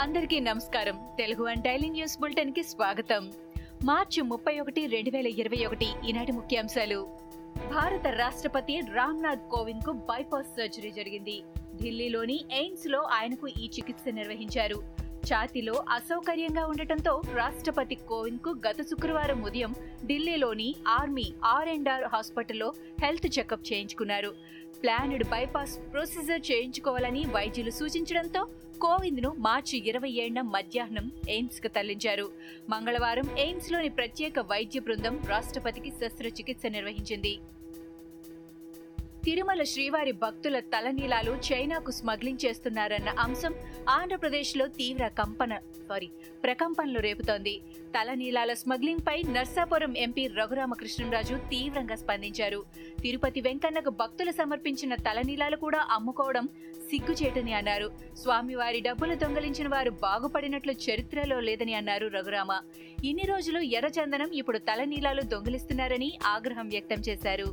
అందరికీ నమస్కారం. Telugu and daily news బులెటిన్కి స్వాగతం. మార్చి ముప్పై ఒకటి రెండు వేల ఇరవై ఒకటి ఈనాటి ముఖ్యాంశాలు. భారత రాష్ట్రపతి రామ్నాథ్ కోవింద్కు బైపాస్ సర్జరీ జరిగింది. ఢిల్లీలోని ఎయిమ్స్లో ఆయనకు ఈ చికిత్స నిర్వహించారు. ఛాతీలో అసౌకర్యంగా ఉండటంతో రాష్ట్రపతి కోవింద్కు గత శుక్రవారం ఉదయం ఢిల్లీలోని ఆర్మీ ఆర్ అండ్ ఆర్ హాస్పిటల్లో హెల్త్ చెకప్ చేయించుకున్నారు. ప్లాన్డ్ బైపాస్ ప్రొసీజర్ చేయించుకోవాలని వైద్యులు సూచించడంతో కోవింద్ను మార్చి ఇరవై ఏడున మధ్యాహ్నం ఎయిమ్స్కు తరలించారు. మంగళవారం ఎయిమ్స్లోని ప్రత్యేక వైద్య బృందం రాష్ట్రపతికి శస్త్రచికిత్స నిర్వహించింది. తిరుమల శ్రీవారి భక్తుల తలనీలాలు చైనాకు స్మగ్లింగ్ చేస్తున్నారన్న అంశం ఆంధ్రప్రదేశ్లో తీవ్ర కంపన సారీ ప్రకంపనలు రేపుతోంది. తలనీలాల స్మగ్లింగ్ పై నర్సాపురం ఎంపీ రఘురామకృష్ణరాజు తీవ్రంగా స్పందించారు. తిరుపతి వెంకన్నకు భక్తులు సమర్పించిన తలనీలాలు కూడా అమ్ముకోవడం సిగ్గుచేటని అన్నారు. స్వామివారి డబ్బులు దొంగలించిన వారు బాగుపడినట్లు చరిత్రలో లేదని అన్నారు రఘురామ. ఇన్ని రోజులు ఎర్రచందనం ఇప్పుడు తలనీలాలు దొంగిలిస్తున్నారని ఆగ్రహం వ్యక్తం చేశారు.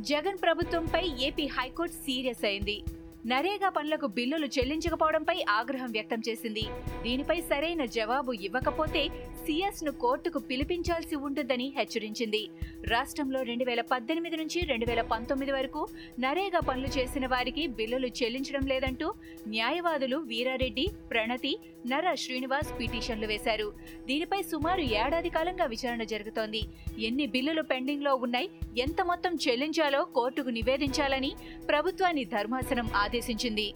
జగన్ ప్రభుత్వంపై ఏపీ హైకోర్టు సీరియస్ అయింది. నరేగా పనులకు బిల్లులు చెల్లించకపోవడంపై ఆగ్రహం వ్యక్తం చేసింది. దీనిపై సరైన జవాబు ఇవ్వకపోతే సిఎస్ను కోర్టుకు పిలిపించాల్సి ఉంటుందని హెచ్చరించింది. రాష్ట్రంలో రెండు వేల పద్దెనిమిది నుంచి రెండు వేల పంతొమ్మిది వరకు నరేగా పనులు చేసిన వారికి బిల్లులు చెల్లించడం లేదంటూ న్యాయవాదులు వీరారెడ్డి ప్రణతి నర శ్రీనివాస్ పిటిషన్లు వేశారు. దీనిపై సుమారు ఏడాది కాలంగా విచారణ జరుగుతోంది. ఎన్ని బిల్లులు పెండింగ్లో ఉన్నాయి ఎంత మొత్తం చెల్లించాలో కోర్టుకు నివేదించాలని ప్రభుత్వాన్ని ధర్మాసనం ఆదేశించింది. ఆదేశించింది.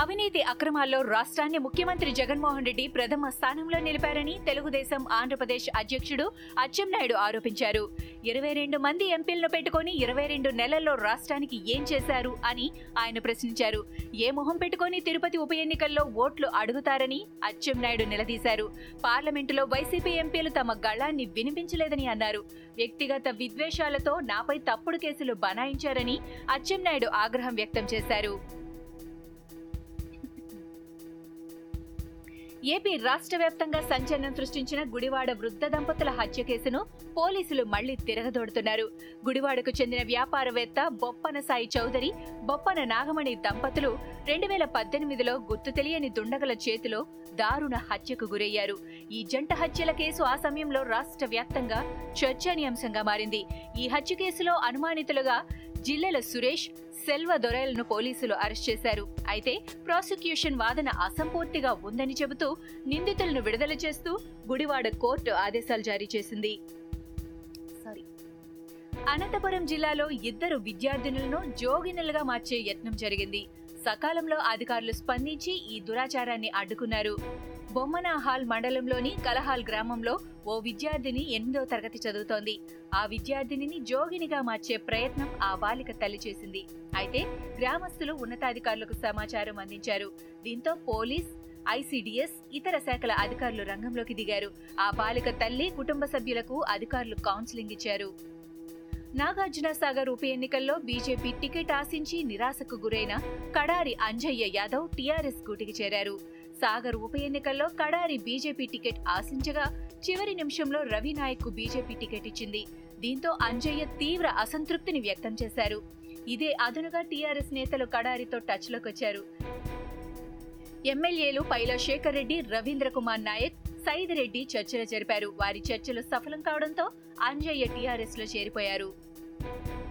అవినీతి అక్రమాల్లో రాష్ట్రాన్ని ముఖ్యమంత్రి జగన్మోహన్ రెడ్డి ప్రథమ స్థానంలో నిలిపారని తెలుగుదేశం ఆంధ్రప్రదేశ్ అధ్యక్షుడు అచ్చెన్నాయుడు ఆరోపించారు. ఇరవై రెండు మంది ఎంపీలను పెట్టుకుని ఇరవై రెండు నెలల్లో రాష్ట్రానికి ఏం చేశారు అని ఆయన ప్రశ్నించారు. ఏ మొహం పెట్టుకుని తిరుపతి ఉప ఎన్నికల్లో ఓట్లు అడుగుతారని అచ్చెన్నాయుడు నిలదీశారు. పార్లమెంటులో వైసీపీ ఎంపీలు తమ గళాన్ని వినిపించలేదని అన్నారు. వ్యక్తిగత విద్వేషాలతో నాపై తప్పుడు కేసులు బనాయించారని అచ్చెన్నాయుడు ఆగ్రహం వ్యక్తం చేశారు. ఏపీ రాష్ట్ర వ్యాప్తంగా సంచలనం సృష్టించిన గుడివాడ వృద్ధ దంపతుల హత్య కేసును పోలీసులు మళ్ళీ తిరగదోడుతున్నారు. గుడివాడకు చెందిన వ్యాపారవేత్త బొప్పన సాయి చౌదరి బొప్పన నాగమణి దంపతులు రెండు వేల పద్దెనిమిదిలో గుర్తు తెలియని దుండగల చేతిలో దారుణ హత్యకు గురయ్యారు. ఈ జంట హత్యల కేసు ఆ సమయంలో రాష్ట్ర వ్యాప్తంగా చర్చనీయాంశంగా మారింది. ఈ హత్య కేసులో అనుమానితులుగా జిల్లెల సురేష్ సెల్వ దొరైలను పోలీసులు అరెస్ట్ చేశారు. అయితే ప్రాసిక్యూషన్ వాదన అసంపూర్తిగా ఉందని చెబుతూ నిందితులను విడుదల చేస్తూ గుడివాడ కోర్టు ఆదేశాలు జారీ చేసింది. సారీ అనంతపురం జిల్లాలో ఇద్దరు విద్యార్థినులను జోగినులుగా మార్చే యత్నం జరిగింది. సకాలంలో అధికారులు స్పందించి ఈ దురాచారాన్ని అడ్డుకున్నారు. బొమ్మనాహాల్ మండలంలోని కలహాల్ గ్రామంలో ఓ విద్యార్థిని ఎనిమిదో తరగతి చదువుతోంది. ఆ విద్యార్థినిని జోగినిగా మార్చే ప్రయత్నం ఆ బాలిక తల్లి చేసింది. అయితే గ్రామస్తులు ఉన్నతాధికారులకు సమాచారం అందించారు. దీంతో పోలీస్ ఐసీడీఎస్ ఇతర శాఖల అధికారులు రంగంలోకి దిగారు. ఆ బాలిక తల్లి కుటుంబ సభ్యులకు అధికారులు కౌన్సిలింగ్ ఇచ్చారు. నాగార్జున సాగర్ ఉప ఎన్నికల్లో బీజేపీ టికెట్ ఆశించి నిరాశకు గురైన కడారి అంజయ్య యాదవ్ టీఆర్ఎస్ గూటికి చేరారు. సాగర్ ఉప ఎన్నికల్లో కడారి బీజేపీ టికెట్ ఆశించగా చివరి నిమిషంలో రవి నాయక్కు బీజేపీ టికెట్ ఇచ్చింది. దీంతో అంజయ్య తీవ్ర అసంతృప్తిని వ్యక్తం చేశారు. ఇదే అదనుగా టీఆర్ఎస్ నేతలు కడారితో టచ్లోకి వచ్చారు. ఎమ్మెల్యేలు పైల శేఖర్ రెడ్డి రవీంద్ర కుమార్ నాయక్ సైద్ రెడ్డి చర్చలు జరిపారు. వారి చర్చలు సఫలం కావడంతో అంజయ్య టీఆర్ఎస్లో చేరిపోయారు.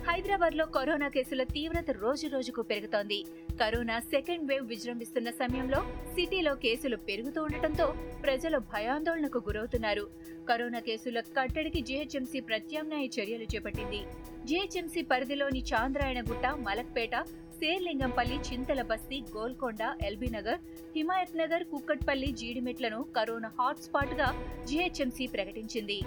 హైదరాబాద్లో కరోనా కేసుల తీవ్రత రోజు రోజుకు పెరుగుతోంది. కరోనా సెకండ్ వేవ్ విజృంభిస్తున్న సమయంలో సిటీలో కేసులు పెరుగుతూ ఉండటంతో ప్రజలు భయాందోళనకు గురవుతున్నారు. కరోనా కేసుల కట్టడికి జీహెచ్ఎంసీ ప్రత్యామ్నాయ చర్యలు చేపట్టింది. జీహెచ్ఎంసీ పరిధిలోని చాంద్రాయణగుట్ట మలక్పేట శేర్లింగంపల్లి చింతల బస్తీ గోల్కొండ ఎల్బీ నగర్ హిమాయత్ నగర్ కుక్కట్పల్లి జీడిమెట్లను కరోనా హాట్స్పాట్గా జీహెచ్ఎంసీ ప్రకటించింది.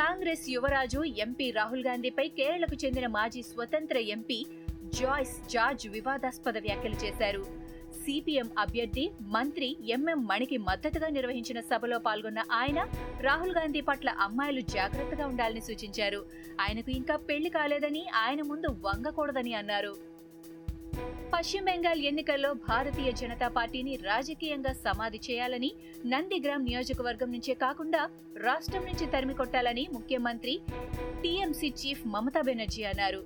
కాంగ్రెస్ యువరాజు ఎంపీ రాహుల్ గాంధీపై కేరళకు చెందిన మాజీ స్వతంత్ర ఎంపీ జాయ్స్ జార్జ్ వివాదాస్పద వ్యాఖ్యలు చేశారు. సిపిఎం అభ్యర్థి మంత్రి ఎంఎం మణికి మద్దతుగా నిర్వహించిన సభలో పాల్గొన్న ఆయన రాహుల్ గాంధీ పట్ల అమ్మాయిలు జాగ్రత్తగా ఉండాలని సూచించారు. ఆయనకు ఇంకా పెళ్ళి కాలేదని ఆయన ముందు వంగకూడదని అన్నారు. పశ్చిమ బెంగాల్ ఎన్నికల్లో భారతీయ జనతా పార్టీని రాజకీయంగా సమాధి చేయాలని నందిగ్రామ్ నియోజకవర్గం నుంచే కాకుండా రాష్ట్రం నుంచి తరిమి కొట్టాలని ముఖ్యమంత్రి టీఎంసీ చీఫ్ మమతా బెనర్జీ అన్నారు.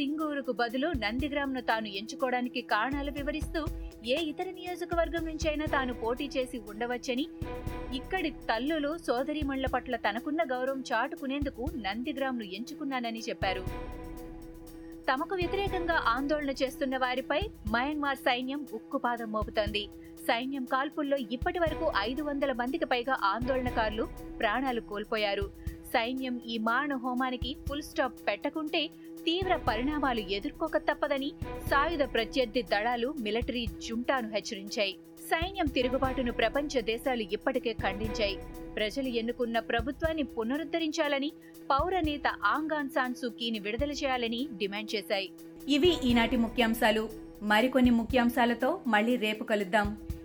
సింగూరుకు బదులు నందిగ్రామ్ను తాను ఎంచుకోవడానికి కారణాలు వివరిస్తూ ఏ ఇతర నియోజకవర్గం నుంచైనా తాను పోటీ చేసి ఉండవచ్చని ఇక్కడి తల్లులు సోదరిమణుల పట్ల తనకున్న గౌరవం చాటుకునేందుకు నందిగ్రామ్ను ఎంచుకున్నానని చెప్పారు. తమకు వ్యతిరేకంగా ఆందోళన చేస్తున్న వారిపై మయన్మార్ సైన్యం ఉక్కుపాదం మోపుతోంది. సైన్యం కాల్పుల్లో ఇప్పటి వరకు ఐదు వందల మందికి పైగా ఆందోళనకారులు ప్రాణాలు కోల్పోయారు. సైన్యం ఈ మారణ హోమానికి ఫుల్ స్టాప్ పెట్టకుంటే తీవ్ర పరిణామాలు ఎదుర్కోక తప్పదని సాయుధ ప్రత్యర్థి దళాలు మిలిటరీ జుంటాను హెచ్చరించాయి. సైన్యం తిరుగుబాటును ప్రపంచ దేశాలు ఇప్పటికే ఖండించాయి. ప్రజలు ఎన్నుకున్న ప్రభుత్వాన్ని పునరుద్ధరించాలని పౌర నేత ఆంగాన్ సాన్ సూకీని విడుదల చేయాలని డిమాండ్ చేశాయి. ఇవి ఈనాటి ముఖ్యాంశాలు. మరికొన్ని ముఖ్యాంశాలతో మళ్ళీ రేపు కలుద్దాం.